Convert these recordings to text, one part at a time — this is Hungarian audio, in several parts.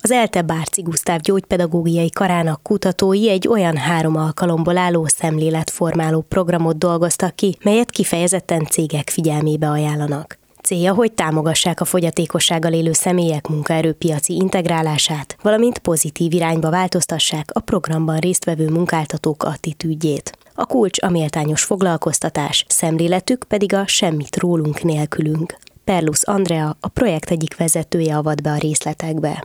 Az ELTE Bárci Gusztáv gyógypedagógiai karának kutatói egy olyan három alkalomból álló szemléletformáló programot dolgoztak ki, melyet kifejezetten cégek figyelmébe ajánlanak. Célja, hogy támogassák a fogyatékossággal élő személyek munkaerőpiaci integrálását, valamint pozitív irányba változtassák a programban résztvevő munkáltatók attitűdjét. A kulcs a méltányos foglalkoztatás, szemléletük pedig a semmit rólunk nélkülünk. Perlus Andrea, a projekt egyik vezetője avat be a részletekbe.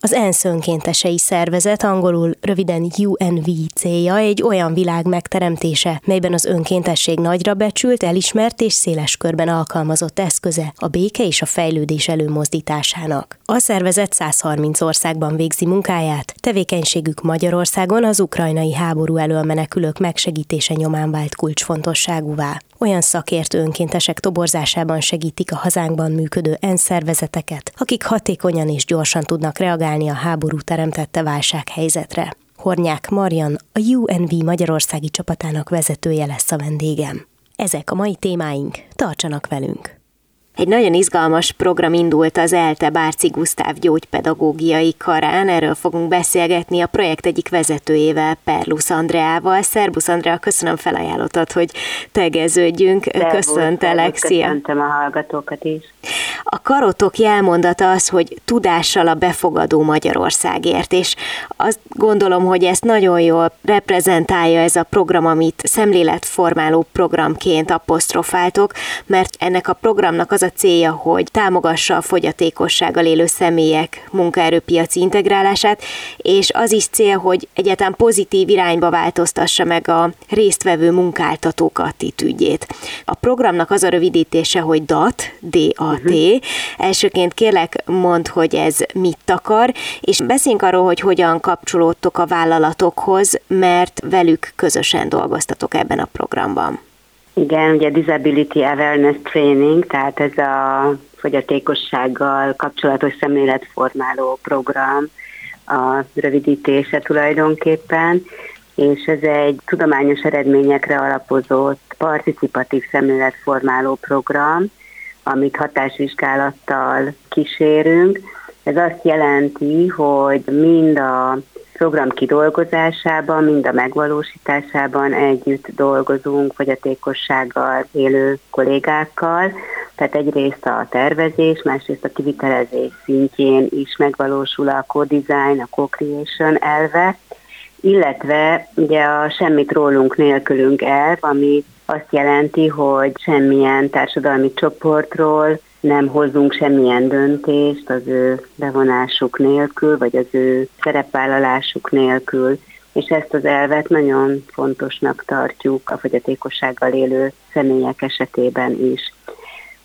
Az ENSZ önkéntesei szervezet, angolul röviden UNV célja egy olyan világ megteremtése, melyben az önkéntesség nagyra becsült, elismert és széles körben alkalmazott eszköze a béke és a fejlődés előmozdításának. A szervezet 130 országban végzi munkáját, tevékenységük Magyarországon az ukrajnai háború elől menekülők megsegítése nyomán vált kulcsfontosságúvá. Olyan szakértő önkéntesek toborzásában segítik a hazánkban működő ENSZ szervezeteket, akik hatékonyan és gyorsan tudnak reagálni a háború teremtette válsághelyzetre. Hornyák Marian, a UNV Magyarországi csapatának vezetője lesz a vendégem. Ezek a mai témáink, tartsanak velünk! Egy nagyon izgalmas program indult az ELTE Bárci Gusztáv gyógypedagógiai karán, erről fogunk beszélgetni a projekt egyik vezetőjével, Perlus Andreával. Szerbusz Andrea, köszönöm felajánlottat, hogy tegeződjünk. Köszöntelek, szia! Köszöntöm a hallgatókat is. A karotok jelmondata az, hogy tudással a befogadó Magyarországért, és azt gondolom, hogy ezt nagyon jól reprezentálja ez a program, amit szemléletformáló programként apostrofáltok, mert ennek a programnak az a célja, hogy támogassa a fogyatékossággal élő személyek munkaerőpiaci integrálását, és az is cél, hogy egyáltalán pozitív irányba változtassa meg a résztvevő munkáltatók attitűdjét. A programnak az a rövidítése, hogy DAT, D-A-T. Uh-huh. Elsőként kérlek, mondd, hogy ez mit akar, és beszéljünk arról, hogy hogyan kapcsolódtok a vállalatokhoz, mert velük közösen dolgoztatok ebben a programban. Igen, ugye Disability Awareness Training, tehát ez a fogyatékossággal kapcsolatos szemléletformáló program, a rövidítése tulajdonképpen, és ez egy tudományos eredményekre alapozott participatív szemléletformáló program, amit hatásvizsgálattal kísérünk. Ez azt jelenti, hogy mind a program kidolgozásában, mind a megvalósításában együtt dolgozunk fogyatékossággal élő kollégákkal, tehát egyrészt a tervezés, másrészt a kivitelezés szintjén is megvalósul a co-design, a co-creation elve, illetve ugye a semmit rólunk nélkülünk elv, ami azt jelenti, hogy semmilyen társadalmi csoportról nem hozunk semmilyen döntést az ő bevonásuk nélkül, vagy az ő szerepvállalásuk nélkül, és ezt az elvet nagyon fontosnak tartjuk a fogyatékossággal élő személyek esetében is.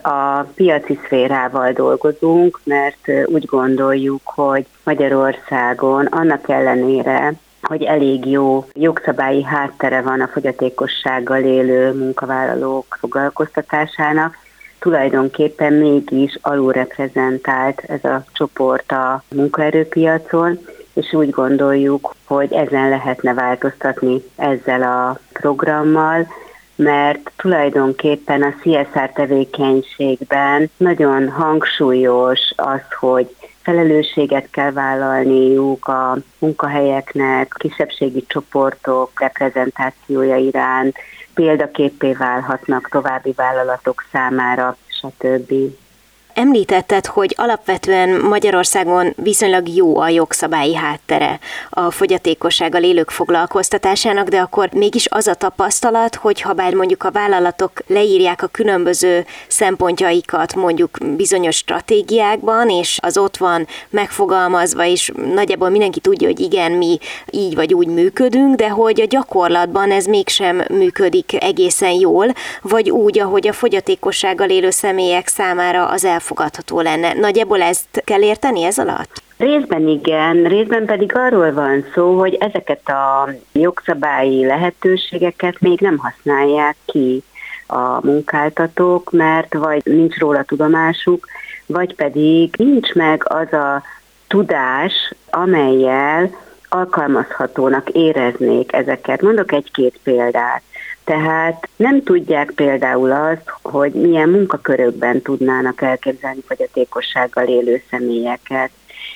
A piaci szférával dolgozunk, mert úgy gondoljuk, hogy Magyarországon annak ellenére, hogy elég jó jogszabályi háttere van a fogyatékossággal élő munkavállalók foglalkoztatásának, tulajdonképpen mégis alulreprezentált ez a csoport a munkaerőpiacon, és úgy gondoljuk, hogy ezen lehetne változtatni ezzel a programmal, mert tulajdonképpen a CSR tevékenységben nagyon hangsúlyos az, hogy felelősséget kell vállalniuk a munkahelyeknek, kisebbségi csoportok reprezentációja iránt, példaképé válhatnak további vállalatok számára, stb. Említetted, hogy alapvetően Magyarországon viszonylag jó a jogszabályi háttere a fogyatékossággal élők foglalkoztatásának, de akkor mégis az a tapasztalat, hogy ha bár mondjuk a vállalatok leírják a különböző szempontjaikat mondjuk bizonyos stratégiákban, és az ott van megfogalmazva, és nagyjából mindenki tudja, hogy igen, mi így vagy úgy működünk, de hogy a gyakorlatban ez mégsem működik egészen jól, vagy úgy, ahogy a fogyatékossággal élő személyek számára az elfogadható lenne. Nagyjából ezt kell érteni ez alatt? Részben igen, részben pedig arról van szó, hogy ezeket a jogszabályi lehetőségeket még nem használják ki a munkáltatók, mert vagy nincs róla tudomásuk, vagy pedig nincs meg az a tudás, amelyel alkalmazhatónak éreznék ezeket. Mondok egy-két példát. Tehát nem tudják például azt, hogy milyen munkakörökben tudnának elképzelni fogyatékossággal élő személyeket.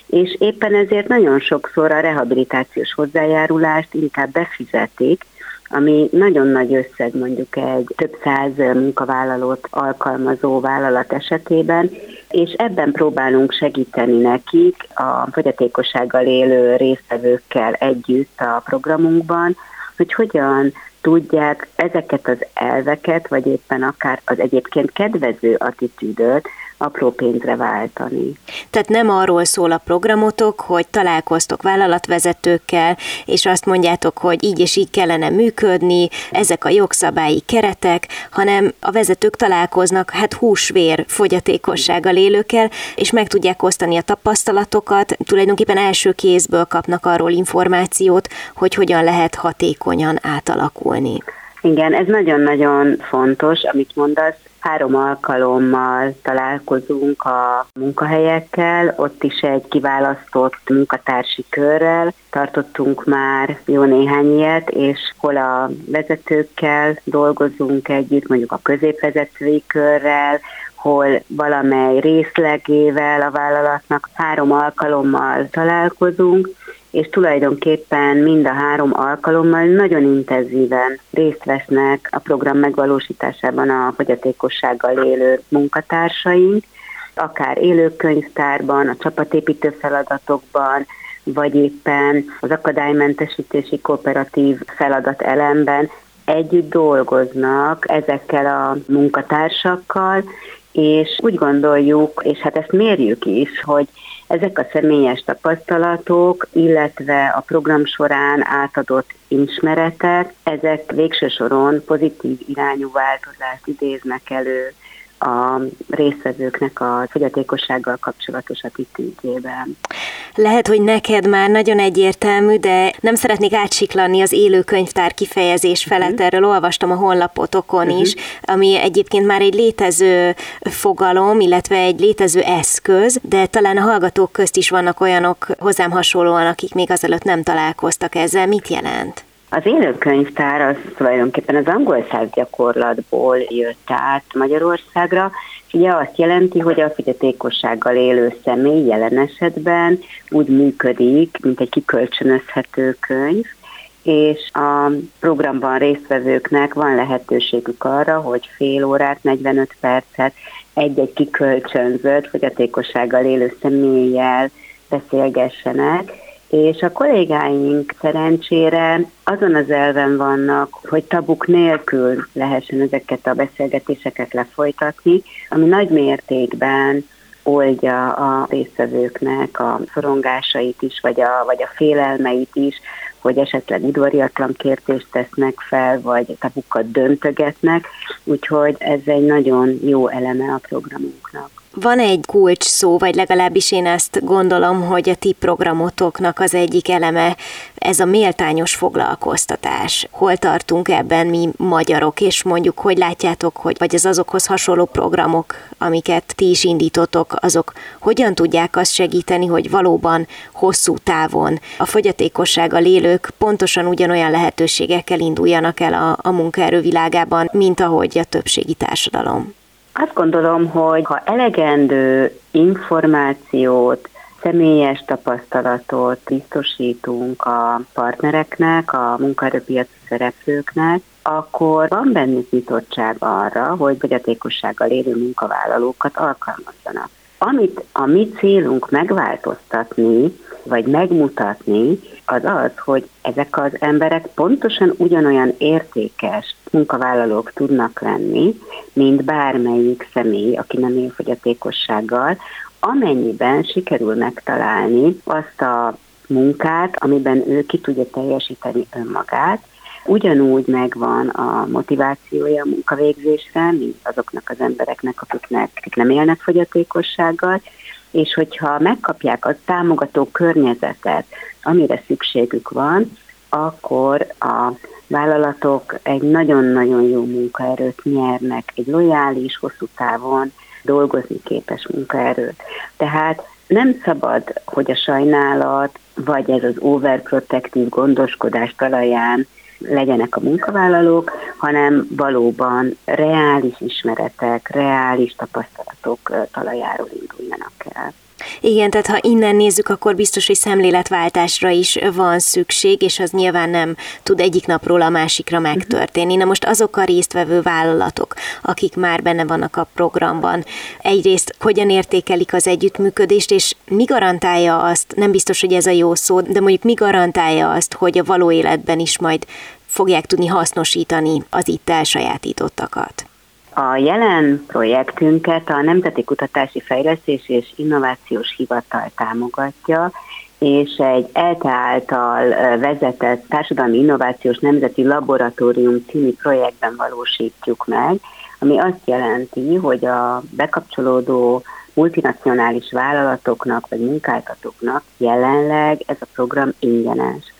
És éppen ezért nagyon sokszor a rehabilitációs hozzájárulást inkább befizetik, ami nagyon nagy összeg mondjuk egy több száz munkavállalót alkalmazó vállalat esetében, és ebben próbálunk segíteni nekik a fogyatékossággal élő résztvevőkkel együtt a programunkban, hogy hogyan tudják ezeket az elveket, vagy éppen akár az egyébként kedvező attitűdöt apró pénzre váltani. Tehát nem arról szól a programotok, hogy találkoztok vállalatvezetőkkel, és azt mondjátok, hogy így és így kellene működni, ezek a jogszabályi keretek, hanem a vezetők találkoznak hát húsvér fogyatékossággal élőkkel, és meg tudják osztani a tapasztalatokat, tulajdonképpen első kézből kapnak arról információt, hogy hogyan lehet hatékonyan átalakulni. Igen, ez nagyon-nagyon fontos, amit mondasz, Három alkalommal találkozunk a munkahelyekkel, ott is egy kiválasztott munkatársi körrel, tartottunk már jó néhány ilyet, és hol a vezetőkkel dolgozunk együtt, mondjuk a középvezetői körrel, hol valamely részlegével a vállalatnak. Három alkalommal találkozunk, és tulajdonképpen mind a három alkalommal nagyon intenzíven részt vesznek a program megvalósításában a fogyatékossággal élő munkatársaink, akár élőkönyvtárban, a csapatépítő feladatokban, vagy éppen az akadálymentesítési kooperatív feladat elemben együtt dolgoznak ezekkel a munkatársakkal, és úgy gondoljuk, és hát ezt mérjük is, hogy ezek a személyes tapasztalatok, illetve a program során átadott ismeretek, ezek végső soron pozitív irányú változást idéznek elő a részvevőknek a fogyatékossággal kapcsolatos attitűdjében. Lehet, hogy neked már nagyon egyértelmű, de nem szeretnék átsiklanni az élő könyvtár kifejezés felett. Uh-huh. Erről olvastam a honlapotokon uh-huh. is, ami egyébként már egy létező fogalom, illetve egy létező eszköz, de talán a hallgatók közt is vannak olyanok hozzám hasonlóan, akik még azelőtt nem találkoztak ezzel. Mit jelent? Az élőkönyvtár az tulajdonképpen az angol száz gyakorlatból jött át Magyarországra, és ugye azt jelenti, hogy a fogyatékossággal élő személy jelen esetben úgy működik, mint egy kikölcsönözhető könyv, és a programban résztvevőknek van lehetőségük arra, hogy fél órát, 45 percet egy-egy kikölcsönzött fogyatékossággal élő személlyel beszélgessenek, és a kollégáink szerencsére azon az elven vannak, hogy tabuk nélkül lehessen ezeket a beszélgetéseket lefolytatni, ami nagy mértékben oldja a résztvevőknek a szorongásait is, vagy a, vagy a félelmeit is, hogy esetleg udvariatlan kérdést tesznek fel, vagy tabukat döntögetnek, úgyhogy ez egy nagyon jó eleme a programunknak. Van egy kulcs szó, vagy legalábbis én ezt gondolom, hogy a ti programotoknak az egyik eleme ez a méltányos foglalkoztatás. Hol tartunk ebben mi magyarok, és mondjuk, hogy látjátok, hogy vagy az azokhoz hasonló programok, amiket ti is indítotok, azok hogyan tudják azt segíteni, hogy valóban hosszú távon a fogyatékossággal élők pontosan ugyanolyan lehetőségekkel induljanak el a, a munkaerő világában, mint ahogy a többségi társadalom. Azt gondolom, hogy ha elegendő információt személyes tapasztalatot biztosítunk a partnereknek, a munkaerőpiaci szereplőknek, akkor van bennük nyitottság arra, hogy fogyatékossággal élő munkavállalókat alkalmazzanak. Amit a mi célunk megváltoztatni, vagy megmutatni, az az, hogy ezek az emberek pontosan ugyanolyan értékes munkavállalók tudnak lenni, mint bármelyik személy, aki nem él fogyatékossággal, amennyiben sikerül megtalálni azt a munkát, amiben ő ki tudja teljesíteni önmagát, ugyanúgy megvan a motivációja a munkavégzésre, mint azoknak az embereknek, akiknek akik nem élnek fogyatékossággal, és hogyha megkapják a támogató környezetet, amire szükségük van, akkor a vállalatok egy nagyon-nagyon jó munkaerőt nyernek, egy lojális, hosszú távon dolgozni képes munkaerőt. Tehát nem szabad, hogy a sajnálat, vagy ez az overprotective gondoskodás talaján legyenek a munkavállalók, hanem valóban reális ismeretek, reális tapasztalatok talajáról induljanak el. Igen, tehát ha innen nézzük, akkor biztos, hogy szemléletváltásra is van szükség, és az nyilván nem tud egyik napról a másikra mhm. megtörténni. Na most azok a résztvevő vállalatok, akik már benne vannak a programban, egyrészt hogyan értékelik az együttműködést, és mi garantálja azt, nem biztos, hogy ez a jó szó, de mondjuk mi garantálja azt, hogy a való életben is majd fogják tudni hasznosítani az itt elsajátítottakat? A jelen projektünket a Nemzeti Kutatási Fejlesztés és Innovációs Hivatal támogatja, és egy ELTE által vezetett Társadalmi Innovációs Nemzeti Laboratórium című projektben valósítjuk meg, ami azt jelenti, hogy a bekapcsolódó multinacionális vállalatoknak vagy munkáltatóknak jelenleg ez a program ingyenes.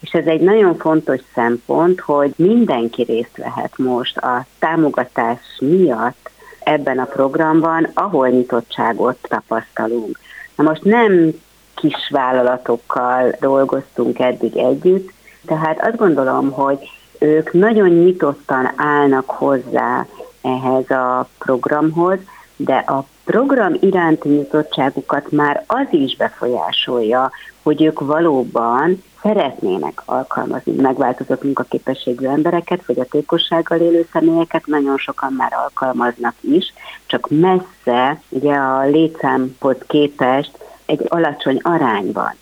És ez egy nagyon fontos szempont, hogy mindenki részt vehet most a támogatás miatt ebben a programban, ahol nyitottságot tapasztalunk. Na most nem kis vállalatokkal dolgoztunk eddig együtt, tehát azt gondolom, hogy ők nagyon nyitottan állnak hozzá ehhez a programhoz, de a program iránti nyitottságukat már az is befolyásolja, hogy ők valóban szeretnének alkalmazni megváltozott munkaképességű embereket, fogyatékossággal élő személyeket, nagyon sokan már alkalmaznak is, csak messze ugye a létszámhoz képest egy alacsony arányban.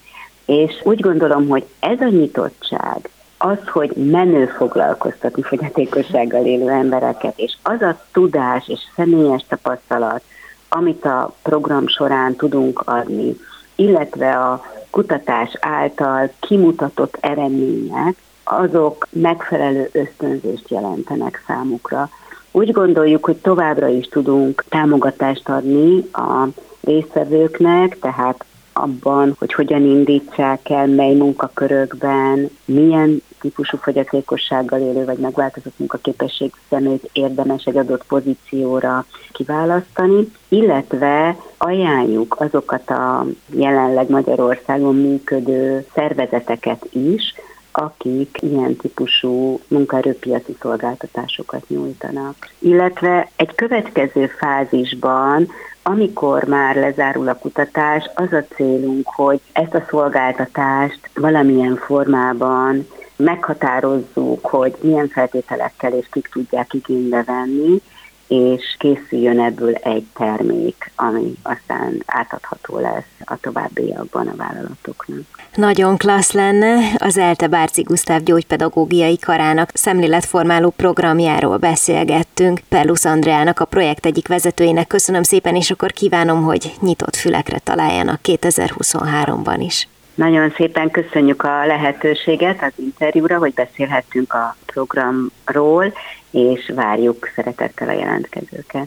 És úgy gondolom, hogy ez a nyitottság, az, hogy menő foglalkoztatni fogyatékossággal élő embereket, és az a tudás és személyes tapasztalat, amit a program során tudunk adni, illetve a kutatás által kimutatott eredmények, azok megfelelő ösztönzést jelentenek számukra. Úgy gondoljuk, hogy továbbra is tudunk támogatást adni a résztvevőknek, tehát abban, hogy hogyan indítsák el, mely munkakörökben, milyen típusú fogyatékossággal élő vagy megváltozott munkaképesség szemét érdemes egy adott pozícióra kiválasztani, illetve ajánljuk azokat a jelenleg Magyarországon működő szervezeteket is, akik ilyen típusú munkaerőpiaci szolgáltatásokat nyújtanak. Illetve egy következő fázisban amikor már lezárul a kutatás, az a célunk, hogy ezt a szolgáltatást valamilyen formában meghatározzuk, hogy milyen feltételekkel és kik tudják igénybe venni, és készüljön ebből egy termék, ami aztán átadható lesz a továbbiakban a vállalatoknak. Nagyon klassz lenne, az ELTE Bárci Gusztáv gyógypedagógiai karának szemléletformáló programjáról beszélgettünk. Perlusz Andreának, a projekt egyik vezetőjének köszönöm szépen, és akkor kívánom, hogy nyitott fülekre találjanak 2023-ban is. Nagyon szépen köszönjük a lehetőséget az interjúra, hogy beszélhettünk a programról, és várjuk szeretettel a jelentkezőket.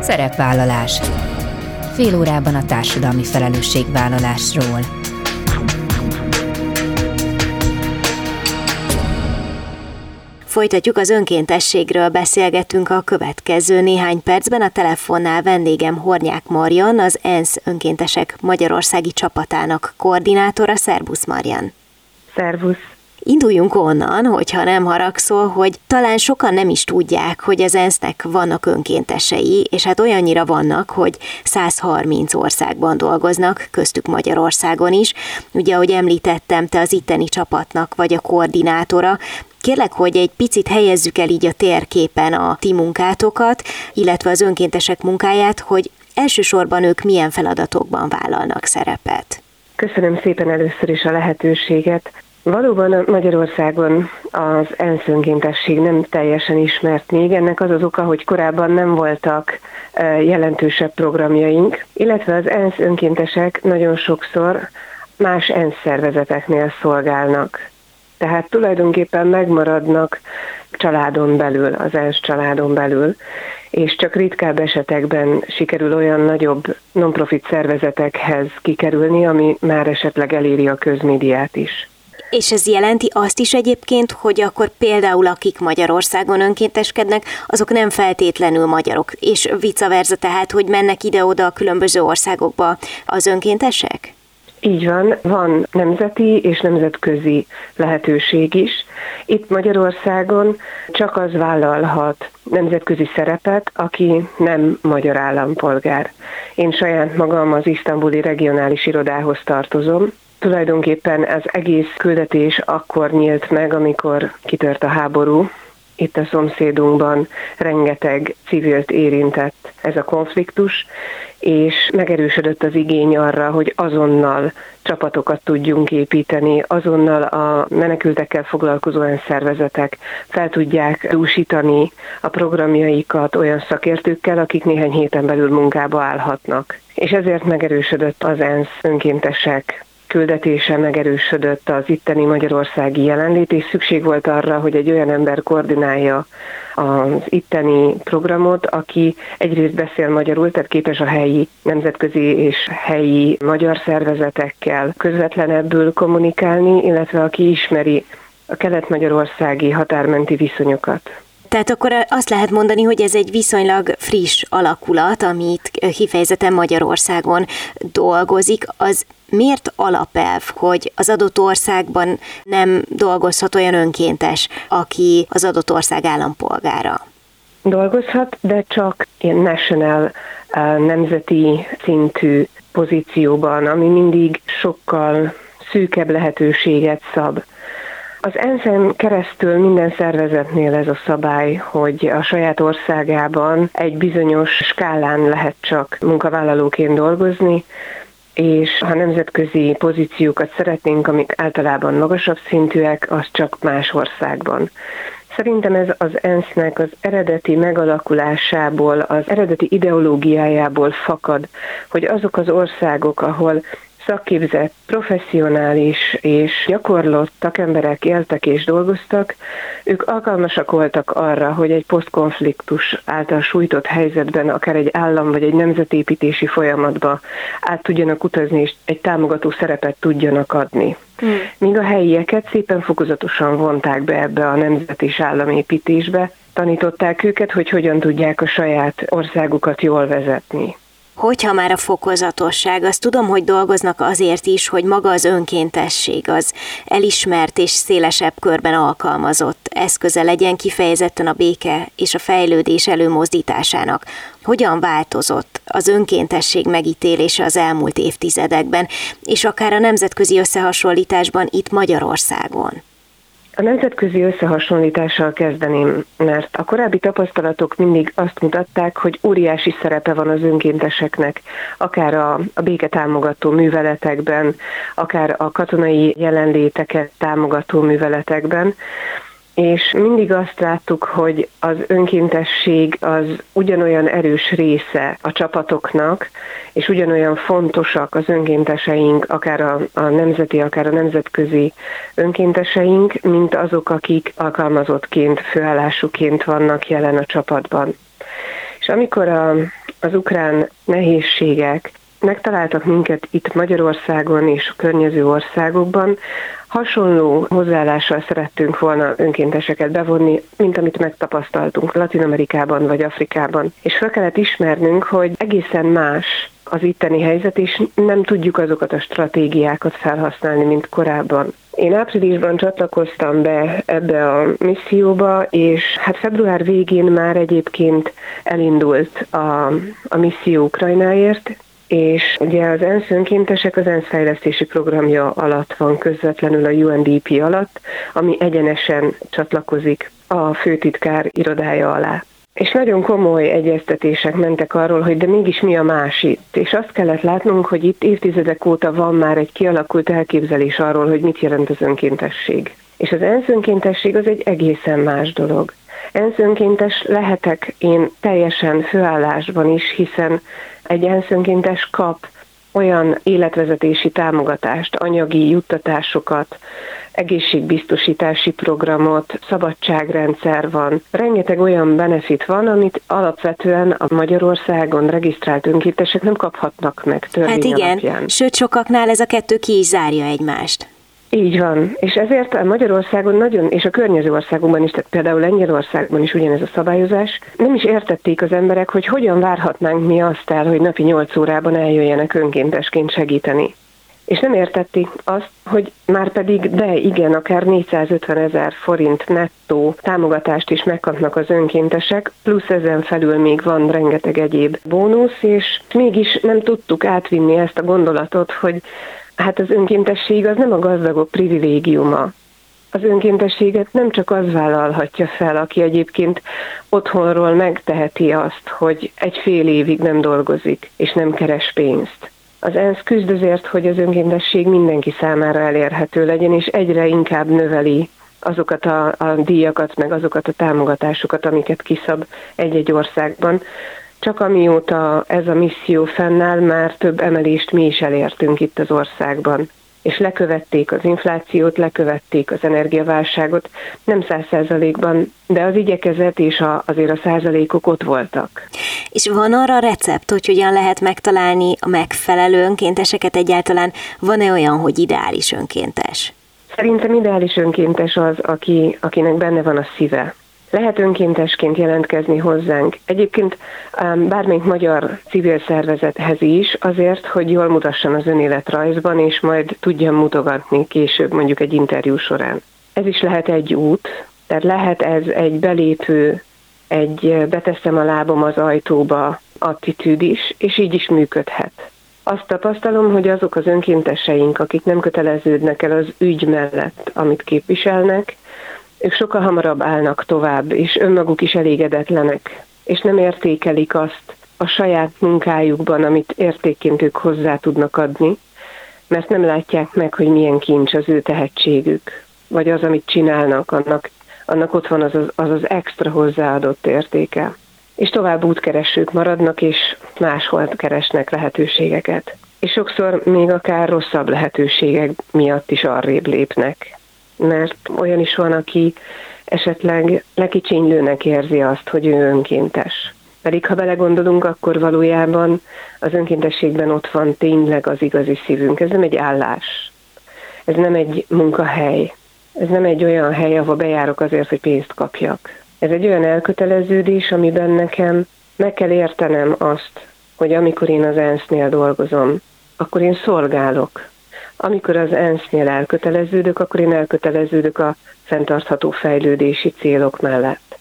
Szerepvállalás. Fél órában a társadalmi felelősségvállalásról. Folytatjuk az önkéntességről, beszélgetünk a következő néhány percben. A telefonnál vendégem Hornyák Marjan, az ENSZ önkéntesek Magyarországi csapatának koordinátora. Szerbusz Marjan! Szervusz! Induljunk onnan, hogyha nem haragszol, hogy talán sokan nem is tudják, hogy az ENSZ-nek vannak önkéntesei, és hát olyannyira vannak, hogy 130 országban dolgoznak, köztük Magyarországon is. Ugye, ahogy említettem, te az itteni csapatnak vagy a koordinátora, Kérlek, hogy egy picit helyezzük el így a térképen a ti munkátokat, illetve az önkéntesek munkáját, hogy elsősorban ők milyen feladatokban vállalnak szerepet. Köszönöm szépen először is a lehetőséget. Valóban Magyarországon az ENSZ önkéntesség nem teljesen ismert még. Ennek az az oka, hogy korábban nem voltak jelentősebb programjaink, illetve az ENSZ önkéntesek nagyon sokszor más ENSZ szervezeteknél szolgálnak. Tehát tulajdonképpen megmaradnak családon belül, az ENSZ családon belül, és csak ritkább esetekben sikerül olyan nagyobb non-profit szervezetekhez kikerülni, ami már esetleg eléri a közmédiát is. És ez jelenti azt is egyébként, hogy akkor például akik Magyarországon önkénteskednek, azok nem feltétlenül magyarok, és vice versa, tehát, hogy mennek ide-oda a különböző országokba az önkéntesek? Így van, van nemzeti és nemzetközi lehetőség is. Itt Magyarországon csak az vállalhat nemzetközi szerepet, aki nem magyar állampolgár. Én saját magam az isztambuli regionális irodához tartozom, Tulajdonképpen az egész küldetés akkor nyílt meg, amikor kitört a háború. Itt a szomszédunkban rengeteg civilt érintett ez a konfliktus, és megerősödött az igény arra, hogy azonnal csapatokat tudjunk építeni, azonnal a menekültekkel foglalkozó szervezetek fel tudják dúsítani a programjaikat olyan szakértőkkel, akik néhány héten belül munkába állhatnak. És ezért megerősödött az ENSZ önkéntesek küldetése megerősödött az itteni magyarországi jelenlét, és szükség volt arra, hogy egy olyan ember koordinálja az itteni programot, aki egyrészt beszél magyarul, tehát képes a helyi nemzetközi és helyi magyar szervezetekkel közvetlenebbül kommunikálni, illetve aki ismeri a kelet-magyarországi határmenti viszonyokat. Tehát akkor azt lehet mondani, hogy ez egy viszonylag friss alakulat, amit kifejezetten Magyarországon dolgozik. Az miért alapelv, hogy az adott országban nem dolgozhat olyan önkéntes, aki az adott ország állampolgára? Dolgozhat, de csak ilyen national, nemzeti szintű pozícióban, ami mindig sokkal szűkebb lehetőséget szab az ENSZ-en keresztül minden szervezetnél ez a szabály, hogy a saját országában egy bizonyos skálán lehet csak munkavállalóként dolgozni, és ha nemzetközi pozíciókat szeretnénk, amik általában magasabb szintűek, az csak más országban. Szerintem ez az ENSZ-nek az eredeti megalakulásából, az eredeti ideológiájából fakad, hogy azok az országok, ahol szakképzett, professzionális és gyakorlott takemberek éltek és dolgoztak, ők alkalmasak voltak arra, hogy egy posztkonfliktus által sújtott helyzetben, akár egy állam vagy egy nemzetépítési folyamatba át tudjanak utazni, és egy támogató szerepet tudjanak adni. Hmm. Míg a helyieket szépen fokozatosan vonták be ebbe a nemzet és államépítésbe, tanították őket, hogy hogyan tudják a saját országukat jól vezetni. Hogyha már a fokozatosság, azt tudom, hogy dolgoznak azért is, hogy maga az önkéntesség az elismert és szélesebb körben alkalmazott eszköze legyen kifejezetten a béke és a fejlődés előmozdításának. Hogyan változott az önkéntesség megítélése az elmúlt évtizedekben, és akár a nemzetközi összehasonlításban itt Magyarországon? A nemzetközi összehasonlítással kezdeném, mert a korábbi tapasztalatok mindig azt mutatták, hogy óriási szerepe van az önkénteseknek, akár a, a béketámogató műveletekben, akár a katonai jelenléteket támogató műveletekben, és mindig azt láttuk, hogy az önkéntesség az ugyanolyan erős része a csapatoknak, és ugyanolyan fontosak az önkénteseink, akár a, a nemzeti, akár a nemzetközi önkénteseink, mint azok, akik alkalmazottként, főállásúként vannak jelen a csapatban. És amikor a, az ukrán nehézségek megtaláltak minket itt Magyarországon és a környező országokban, hasonló hozzáállással szerettünk volna önkénteseket bevonni, mint amit megtapasztaltunk Latin Amerikában vagy Afrikában. És fel kellett ismernünk, hogy egészen más az itteni helyzet, és nem tudjuk azokat a stratégiákat felhasználni, mint korábban. Én áprilisban csatlakoztam be ebbe a misszióba, és hát február végén már egyébként elindult a, a misszió Ukrajnáért, és ugye az ENSZ önkéntesek az ENSZ fejlesztési programja alatt van közvetlenül a UNDP alatt, ami egyenesen csatlakozik a főtitkár irodája alá. És nagyon komoly egyeztetések mentek arról, hogy de mégis mi a más itt. És azt kellett látnunk, hogy itt évtizedek óta van már egy kialakult elképzelés arról, hogy mit jelent az önkéntesség. És az ENSZ önkéntesség az egy egészen más dolog. ENSZ önkéntes lehetek én teljesen főállásban is, hiszen egy ENSZ önkéntes kap olyan életvezetési támogatást, anyagi juttatásokat, egészségbiztosítási programot, szabadságrendszer van. Rengeteg olyan benefit van, amit alapvetően a Magyarországon regisztrált önkéntesek nem kaphatnak meg törvény Hát igen, alapján. sőt sokaknál ez a kettő ki is zárja egymást. Így van, és ezért a Magyarországon nagyon, és a környező országokban is, tehát például Lengyelországban is ugyanez a szabályozás, nem is értették az emberek, hogy hogyan várhatnánk mi azt el, hogy napi 8 órában eljöjjenek önkéntesként segíteni. És nem értették azt, hogy már pedig, de igen, akár 450 ezer forint nettó támogatást is megkapnak az önkéntesek, plusz ezen felül még van rengeteg egyéb bónusz, és mégis nem tudtuk átvinni ezt a gondolatot, hogy Hát az önkéntesség az nem a gazdagok privilégiuma. Az önkéntességet nem csak az vállalhatja fel, aki egyébként otthonról megteheti azt, hogy egy fél évig nem dolgozik, és nem keres pénzt. Az ENSZ küzd azért, hogy az önkéntesség mindenki számára elérhető legyen, és egyre inkább növeli azokat a, a díjakat, meg azokat a támogatásokat, amiket kiszab egy-egy országban. Csak amióta ez a misszió fennáll, már több emelést mi is elértünk itt az országban és lekövették az inflációt, lekövették az energiaválságot, nem száz százalékban, de az igyekezet és a, azért a százalékok ott voltak. És van arra recept, hogy hogyan lehet megtalálni a megfelelő önkénteseket egyáltalán? Van-e olyan, hogy ideális önkéntes? Szerintem ideális önkéntes az, aki, akinek benne van a szíve lehet önkéntesként jelentkezni hozzánk. Egyébként bármelyik magyar civil szervezethez is azért, hogy jól mutasson az önéletrajzban, és majd tudjam mutogatni később mondjuk egy interjú során. Ez is lehet egy út, tehát lehet ez egy belépő, egy beteszem a lábom az ajtóba attitűd is, és így is működhet. Azt tapasztalom, hogy azok az önkénteseink, akik nem köteleződnek el az ügy mellett, amit képviselnek, ők sokkal hamarabb állnak tovább, és önmaguk is elégedetlenek, és nem értékelik azt a saját munkájukban, amit értékként ők hozzá tudnak adni, mert nem látják meg, hogy milyen kincs az ő tehetségük, vagy az, amit csinálnak, annak, annak ott van az az, az az extra hozzáadott értéke. És tovább útkeresők maradnak, és máshol keresnek lehetőségeket. És sokszor még akár rosszabb lehetőségek miatt is arrébb lépnek mert olyan is van, aki esetleg lekicsinylőnek érzi azt, hogy ő önkéntes. Pedig ha belegondolunk, akkor valójában az önkéntességben ott van tényleg az igazi szívünk. Ez nem egy állás, ez nem egy munkahely, ez nem egy olyan hely, ahol bejárok azért, hogy pénzt kapjak. Ez egy olyan elköteleződés, amiben nekem meg kell értenem azt, hogy amikor én az ENSZ-nél dolgozom, akkor én szolgálok amikor az ENSZ-nél elköteleződök, akkor én elköteleződök a fenntartható fejlődési célok mellett.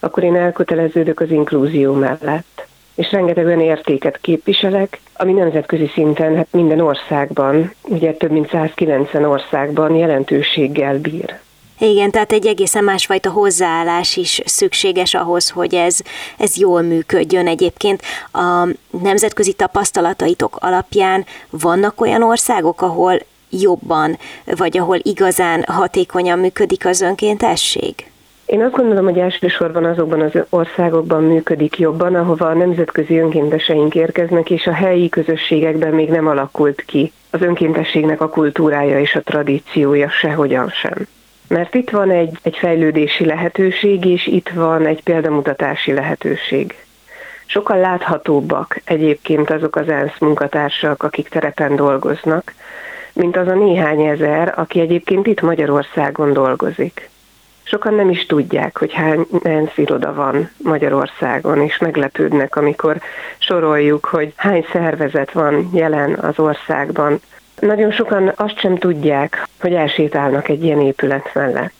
Akkor én elköteleződök az inklúzió mellett. És rengeteg olyan értéket képviselek, ami nemzetközi szinten, hát minden országban, ugye több mint 190 országban jelentőséggel bír. Igen, tehát egy egészen másfajta hozzáállás is szükséges ahhoz, hogy ez, ez jól működjön. Egyébként a nemzetközi tapasztalataitok alapján vannak olyan országok, ahol jobban, vagy ahol igazán hatékonyan működik az önkéntesség? Én azt gondolom, hogy elsősorban azokban az országokban működik jobban, ahova a nemzetközi önkénteseink érkeznek, és a helyi közösségekben még nem alakult ki az önkéntességnek a kultúrája és a tradíciója sehogyan sem mert itt van egy, egy fejlődési lehetőség, és itt van egy példamutatási lehetőség. Sokkal láthatóbbak egyébként azok az ENSZ munkatársak, akik terepen dolgoznak, mint az a néhány ezer, aki egyébként itt Magyarországon dolgozik. Sokan nem is tudják, hogy hány ENSZ iroda van Magyarországon, és meglepődnek, amikor soroljuk, hogy hány szervezet van jelen az országban. Nagyon sokan azt sem tudják, hogy elsétálnak egy ilyen épület mellett,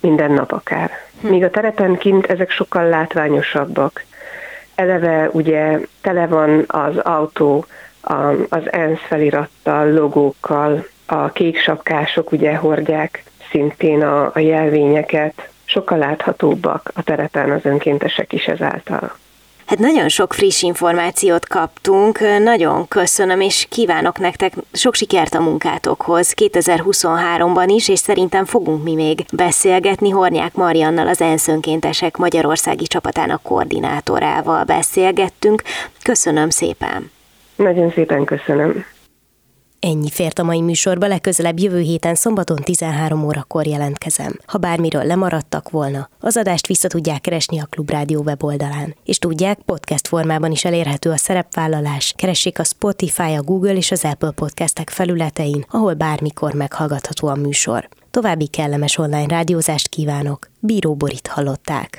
minden nap akár. Míg a terepen kint ezek sokkal látványosabbak. Eleve ugye tele van az autó az ENSZ felirattal, logókkal, a kék sapkások ugye hordják szintén a, a jelvényeket, sokkal láthatóbbak a terepen az önkéntesek is ezáltal. Hát nagyon sok friss információt kaptunk, nagyon köszönöm, és kívánok nektek sok sikert a munkátokhoz 2023-ban is, és szerintem fogunk mi még beszélgetni. Hornyák Mariannal, az ENSZ önkéntesek Magyarországi csapatának koordinátorával beszélgettünk. Köszönöm szépen! Nagyon szépen köszönöm! Ennyi fért a mai műsorba, legközelebb jövő héten szombaton 13 órakor jelentkezem. Ha bármiről lemaradtak volna, az adást vissza tudják keresni a Klubrádió weboldalán. És tudják, podcast formában is elérhető a szerepvállalás. Keressék a Spotify, a Google és az Apple podcastek felületein, ahol bármikor meghallgatható a műsor. További kellemes online rádiózást kívánok. Bíró Borit hallották.